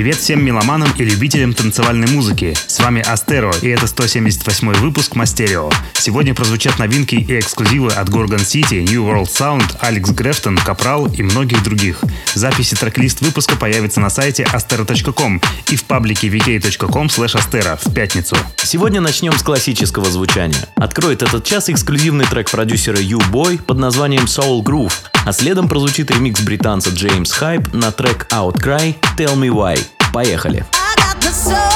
Привет всем меломанам и любителям танцевальной музыки. С вами Астеро, и это 178 выпуск Мастерио. Сегодня прозвучат новинки и эксклюзивы от Gorgon City, New World Sound, Алекс Грефтон, Капрал и многих других. Записи трек-лист выпуска появится на сайте astero.com и в паблике vk.com astero в пятницу. Сегодня начнем с классического звучания. Откроет этот час эксклюзивный трек продюсера U-Boy под названием Soul Groove, а следом прозвучит ремикс британца Джеймс Хайп на трек Outcry Tell Me Why. Поехали! And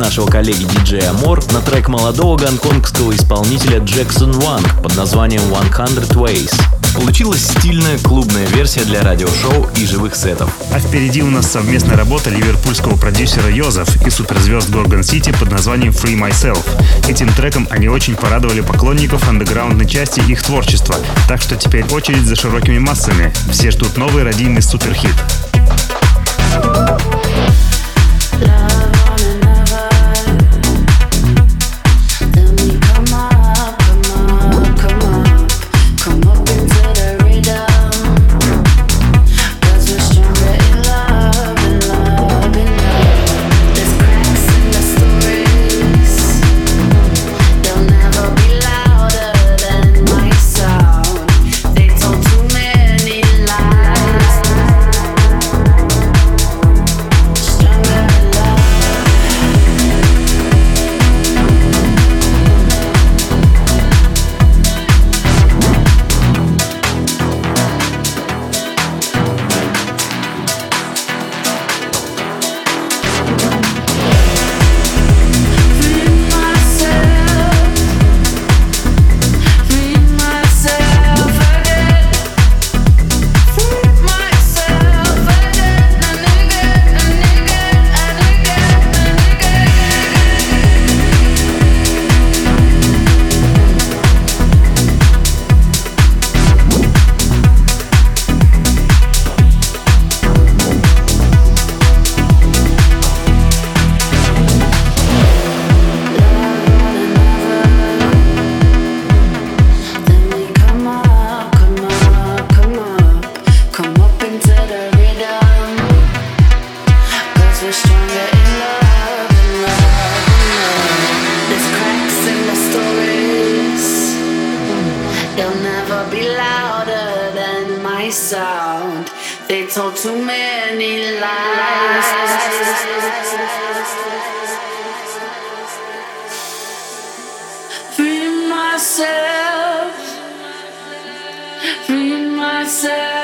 нашего коллеги диджея Мор на трек молодого гонконгского исполнителя Джексон Ванг под названием 100 Ways. Получилась стильная клубная версия для радиошоу и живых сетов. А впереди у нас совместная работа ливерпульского продюсера Йозеф и суперзвезд Горгон Сити под названием Free Myself. Этим треком они очень порадовали поклонников андеграундной части их творчества, так что теперь очередь за широкими массами. Все ждут новый родийный суперхит. myself, myself.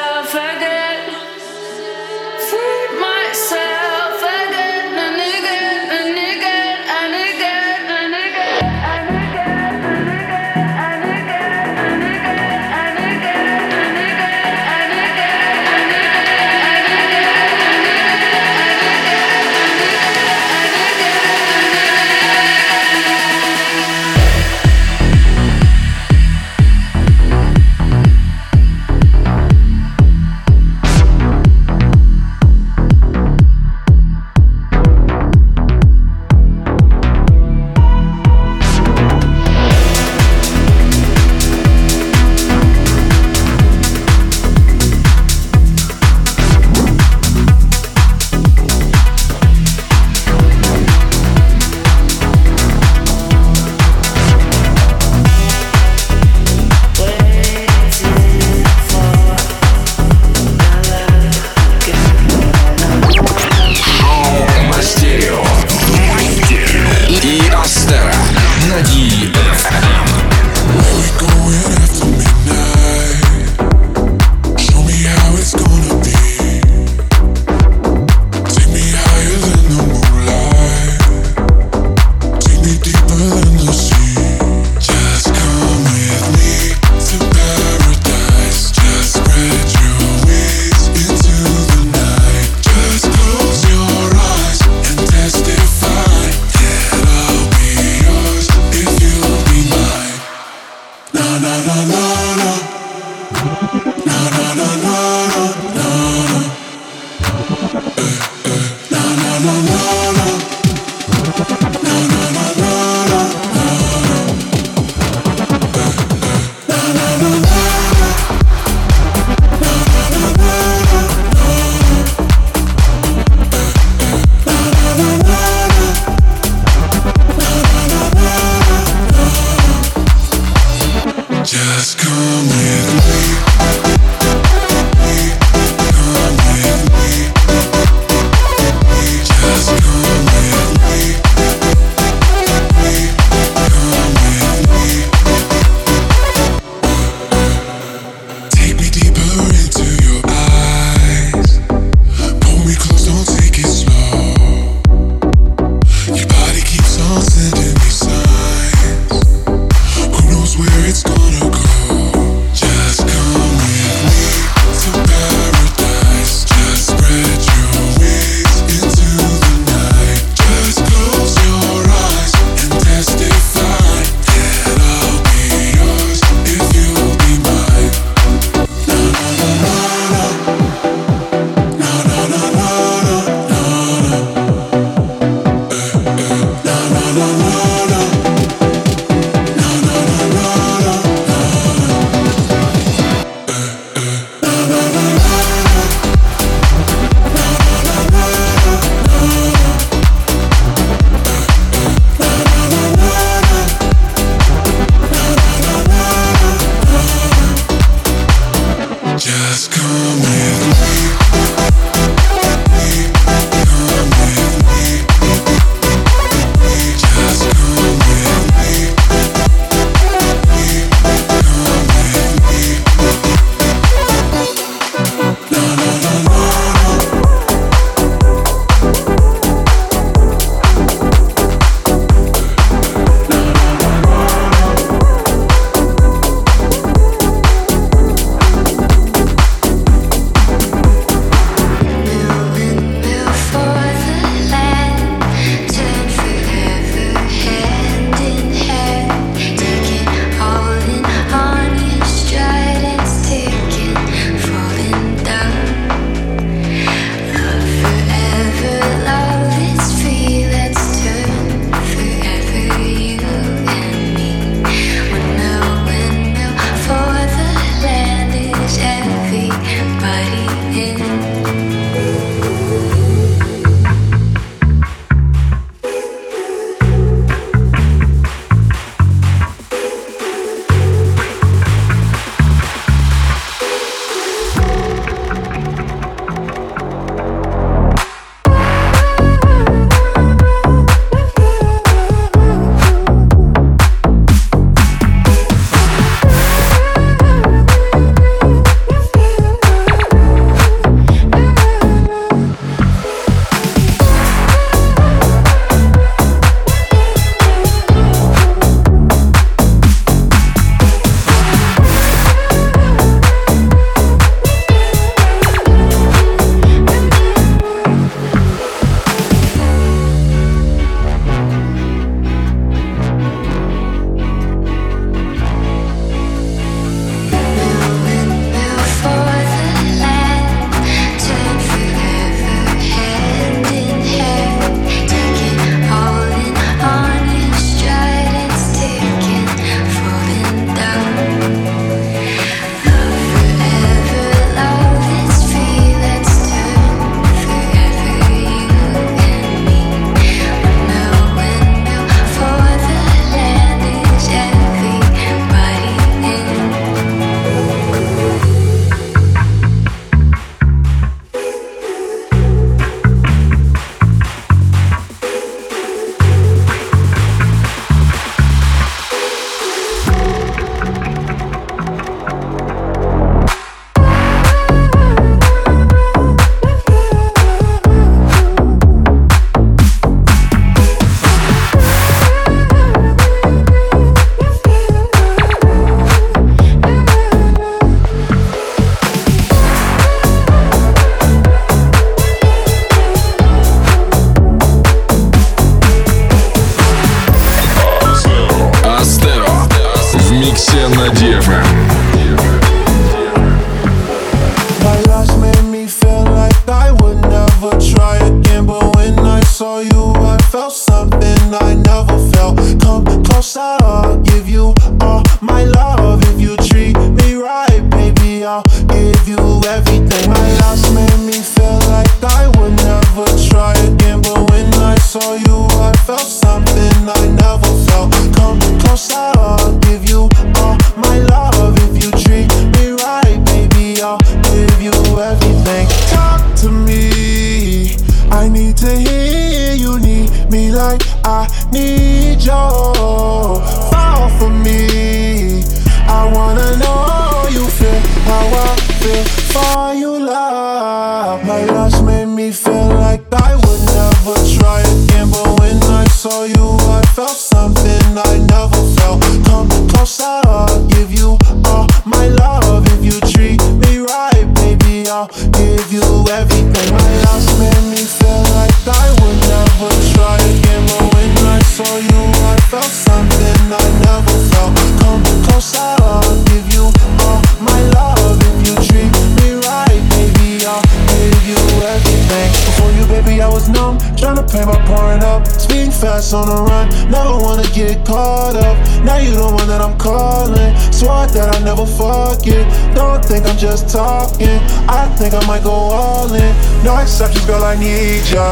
on the run. Never wanna get caught up. Now you the one that I'm calling. Swore that I never forget. Don't think I'm just talking. I think I might go all in. No exceptions, girl, I need ya.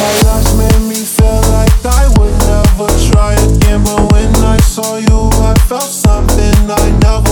My locks made me feel like I would never try again. But when I saw you, I felt something I never.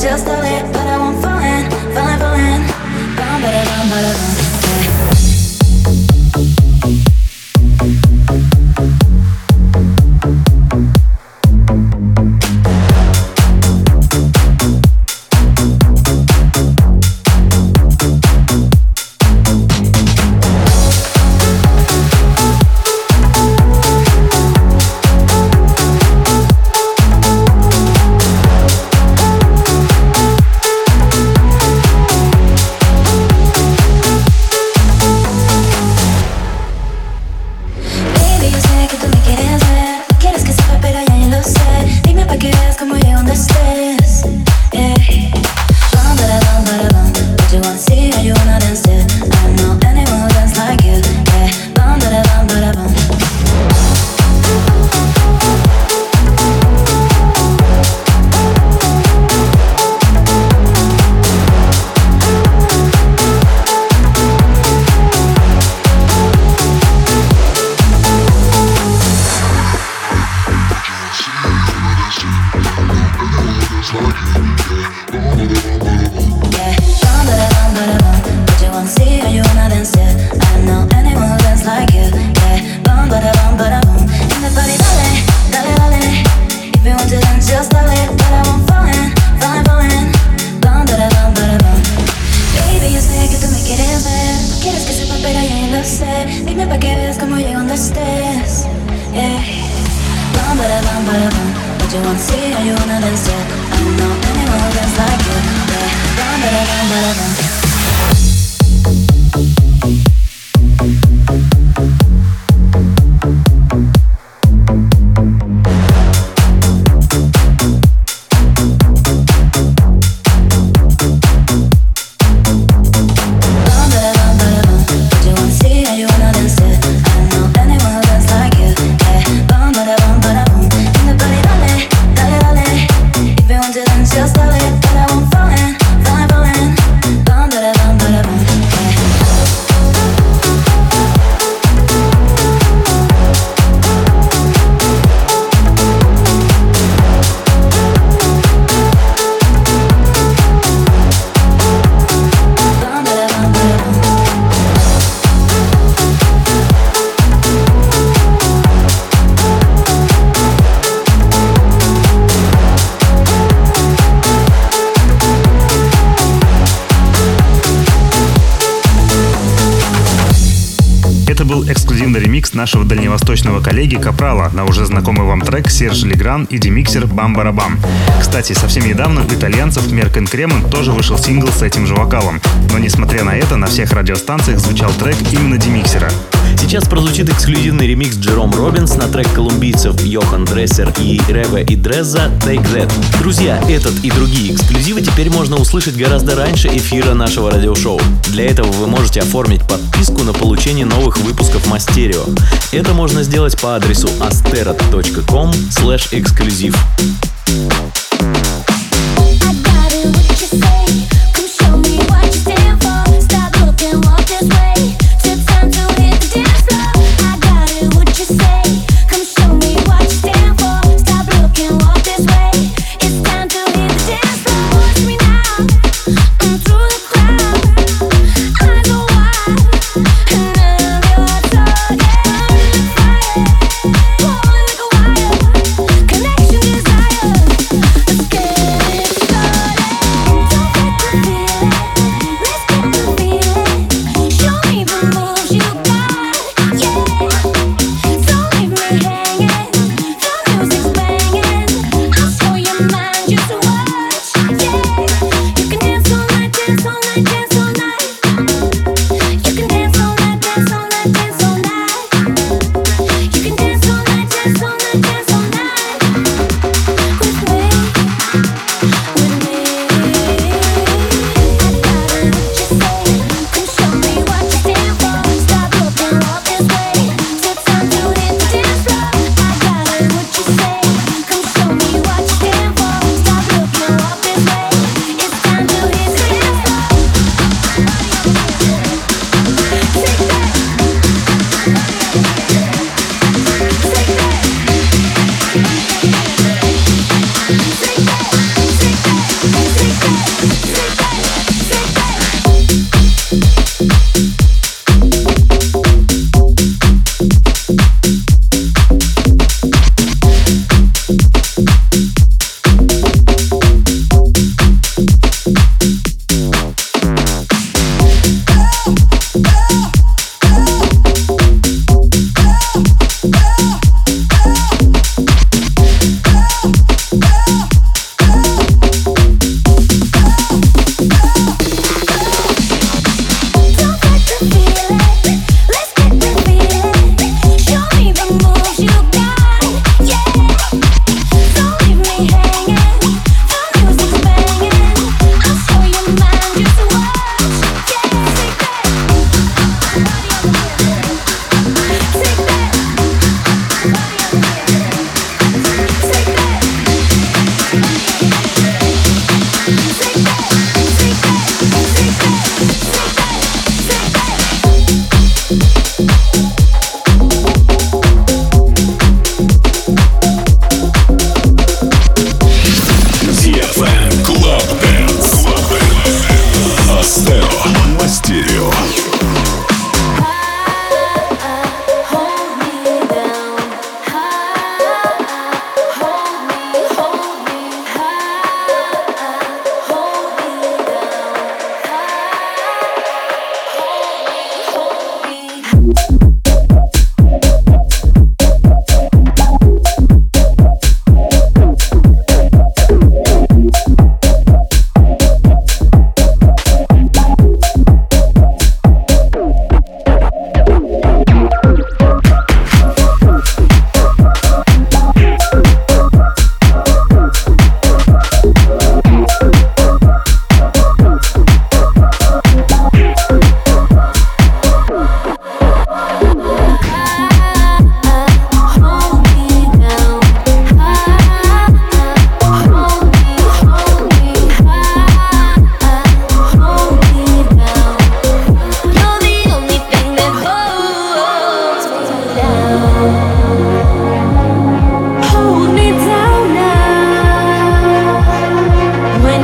just a little коллеги Капрала на уже знакомый вам трек Серж Легран и демиксер «Бам Барабам». Кстати, совсем недавно у итальянцев Меркен Кремен тоже вышел сингл с этим же вокалом. Но несмотря на это, на всех радиостанциях звучал трек именно демиксера. Сейчас прозвучит эксклюзивный ремикс Джером Робинс на трек колумбийцев Йохан Дрессер и Рева и Дреза «Take That». Друзья, этот и другие эксклюзивы теперь можно услышать гораздо раньше эфира нашего радиошоу. Для этого вы можете оформить подписку на получение новых выпусков Мастерио. Это можно сделать по адресу astera.com slash эксклюзив.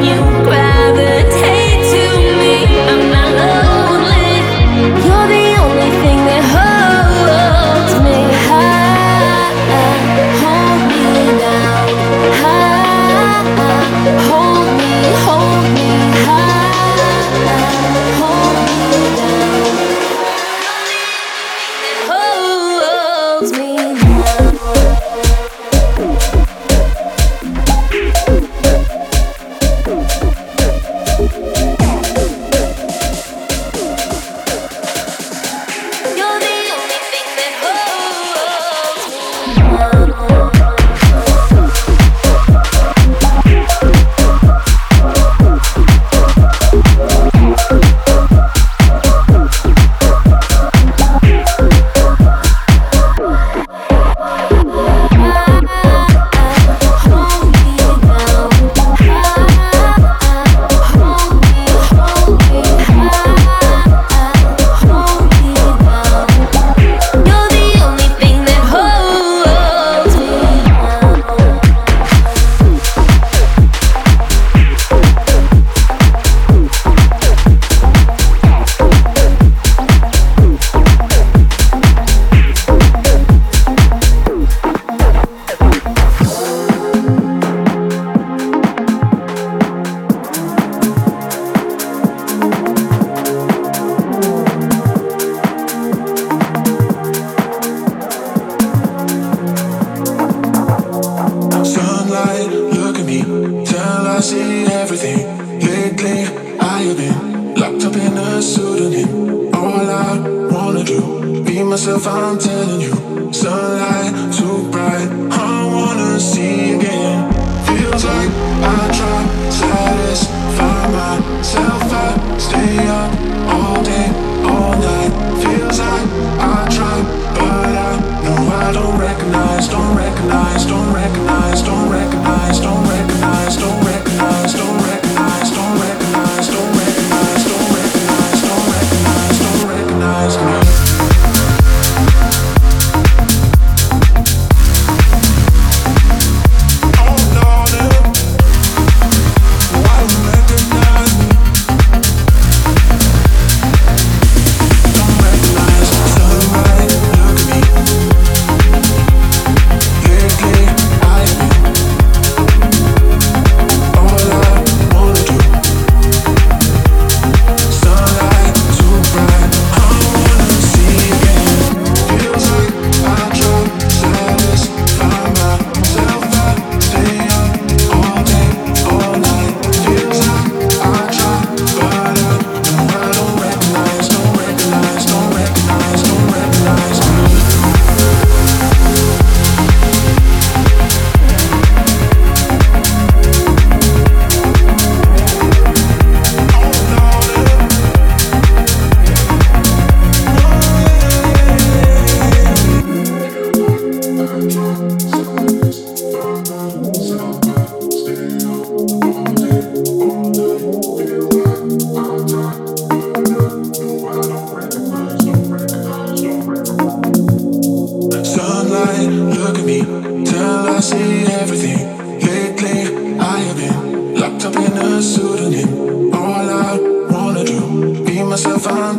you. Myself, I'm telling you. Sunlight too bright, I wanna see again. Feels like I try, satisfy myself. I stay up all day, all night. Feels like I try, but I know I don't recognize, don't recognize, don't recognize, don't recognize, don't recognize, don't recognize, don't recognize, up in a pseudonym. All I wanna do, be myself, I'm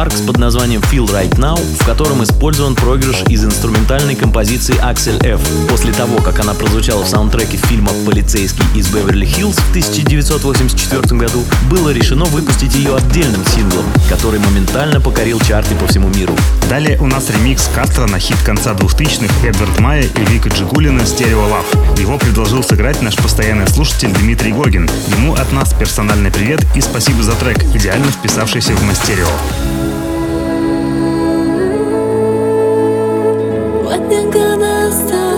Parks под названием Feel Right Now, в котором использован проигрыш из инструментальной композиции Axel F. После того, как она прозвучала в саундтреке фильма «Полицейский из Беверли-Хиллз» в 1984 году, было решено выпустить ее отдельным синглом, который моментально покорил чарты по всему миру. Далее у нас ремикс Кастро на хит конца 2000-х Эдвард Майя и Вика Джигулина Stereo Love. Его предложил сыграть наш постоянный слушатель Дмитрий Гогин. Ему от нас персональный привет и спасибо за трек, идеально вписавшийся в мастерио. than good stop.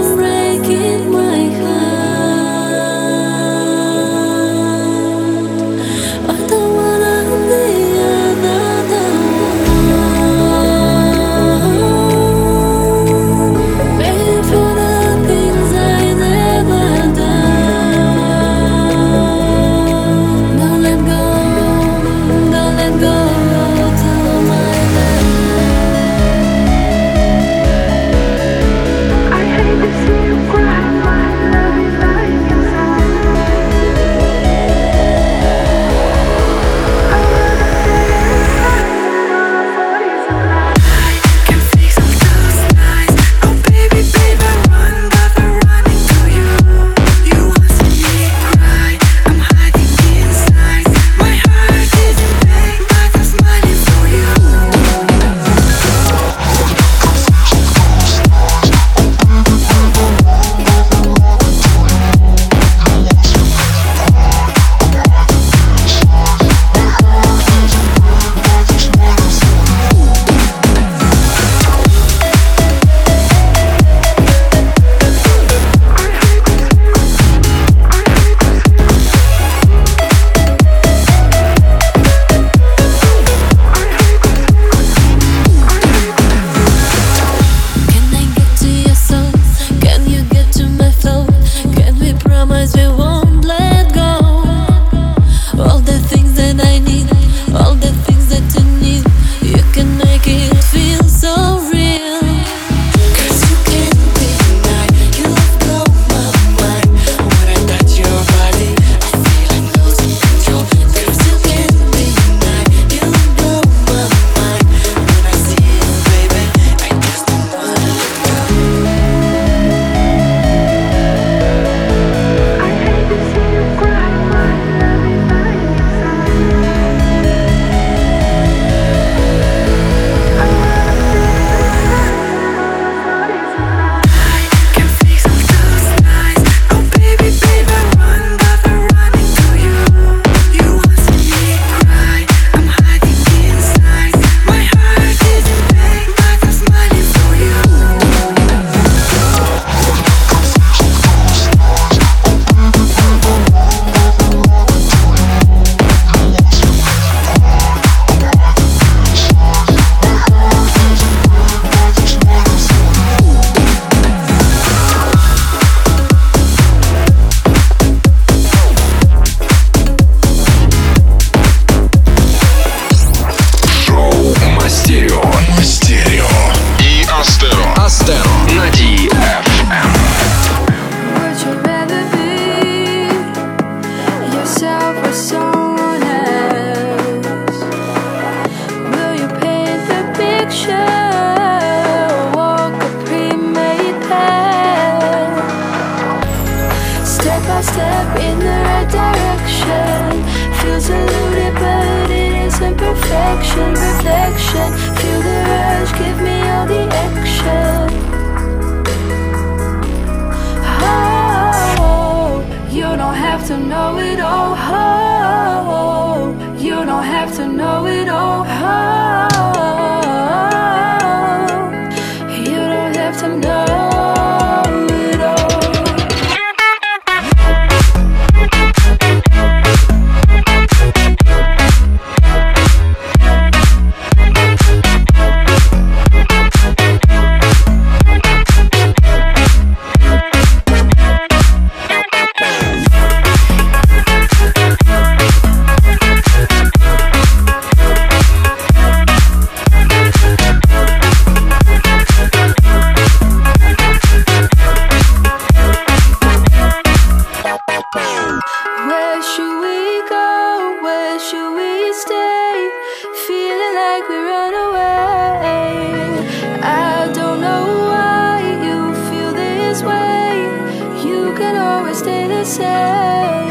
say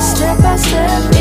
Step by step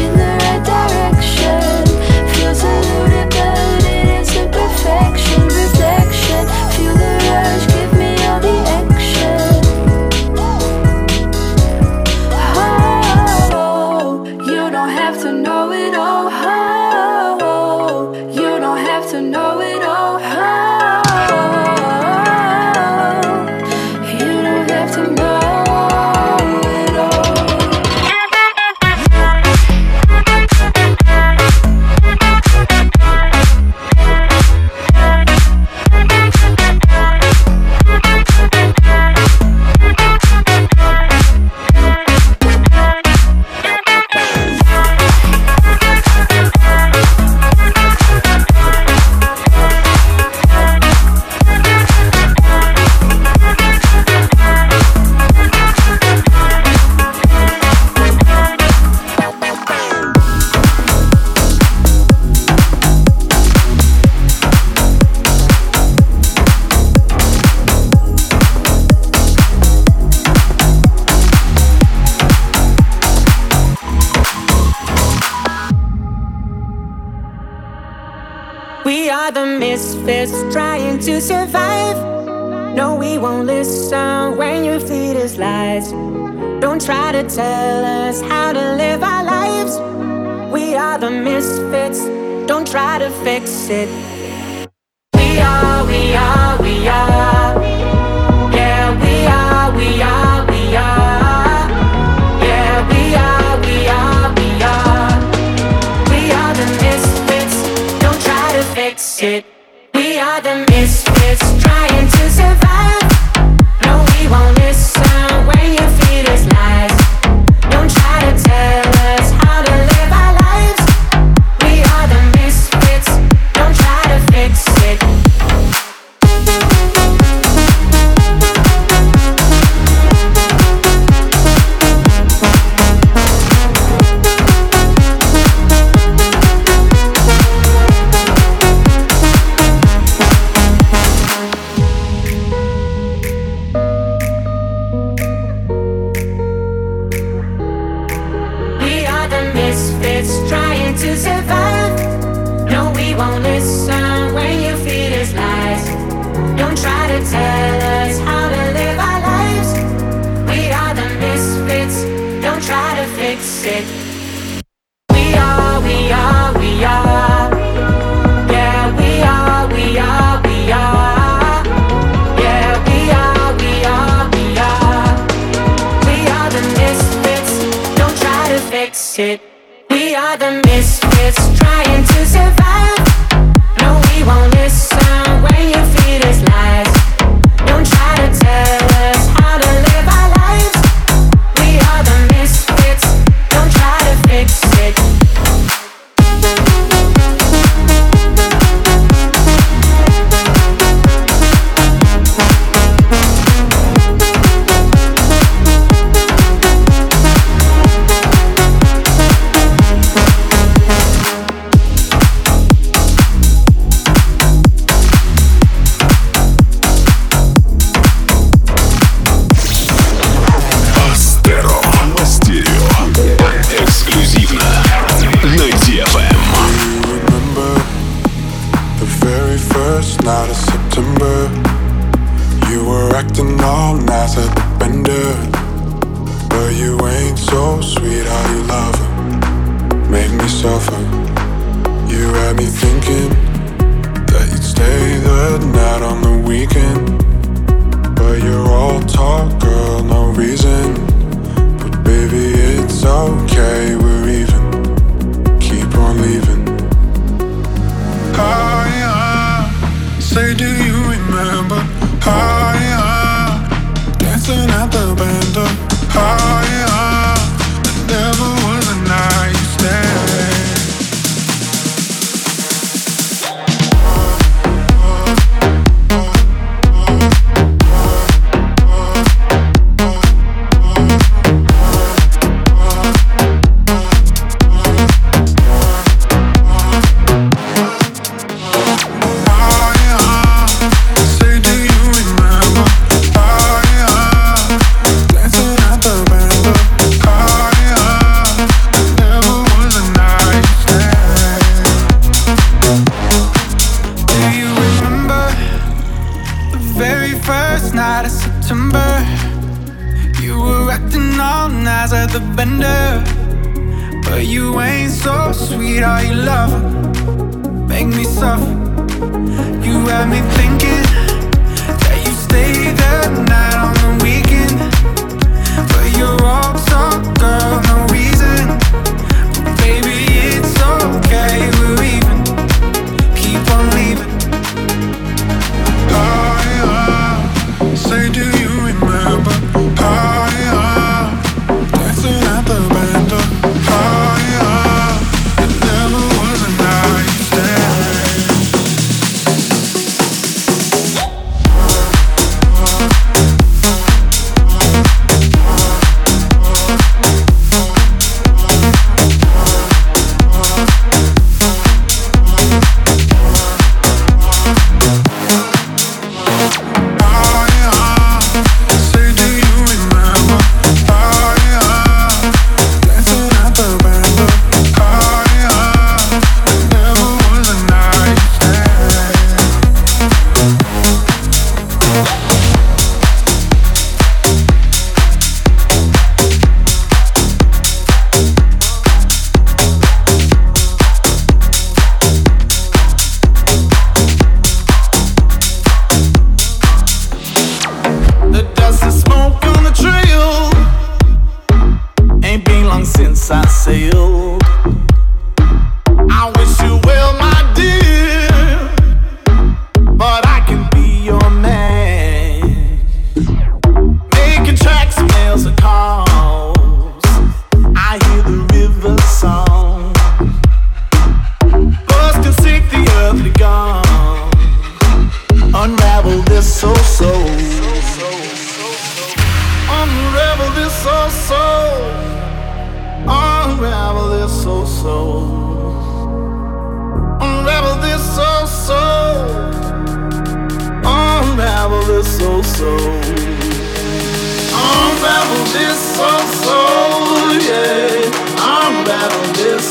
to survive. No, we won't listen when you feed us lies. Don't try to tell us how to live our lives. We are the misfits. Don't try to fix it.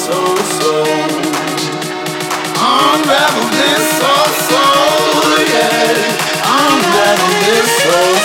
soul, soul. Unravel this oh, soul, soul, yeah. Unravel this soul.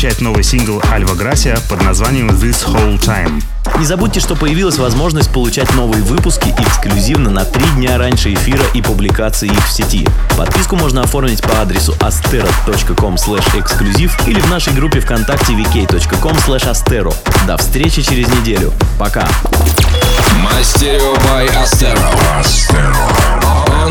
прозвучать новый сингл Альва Грасия под названием This Whole Time. Не забудьте, что появилась возможность получать новые выпуски эксклюзивно на три дня раньше эфира и публикации их в сети. Подписку можно оформить по адресу astero.com эксклюзив или в нашей группе ВКонтакте vk.com astero. До встречи через неделю. Пока. Мастерио by Astero. Astero. On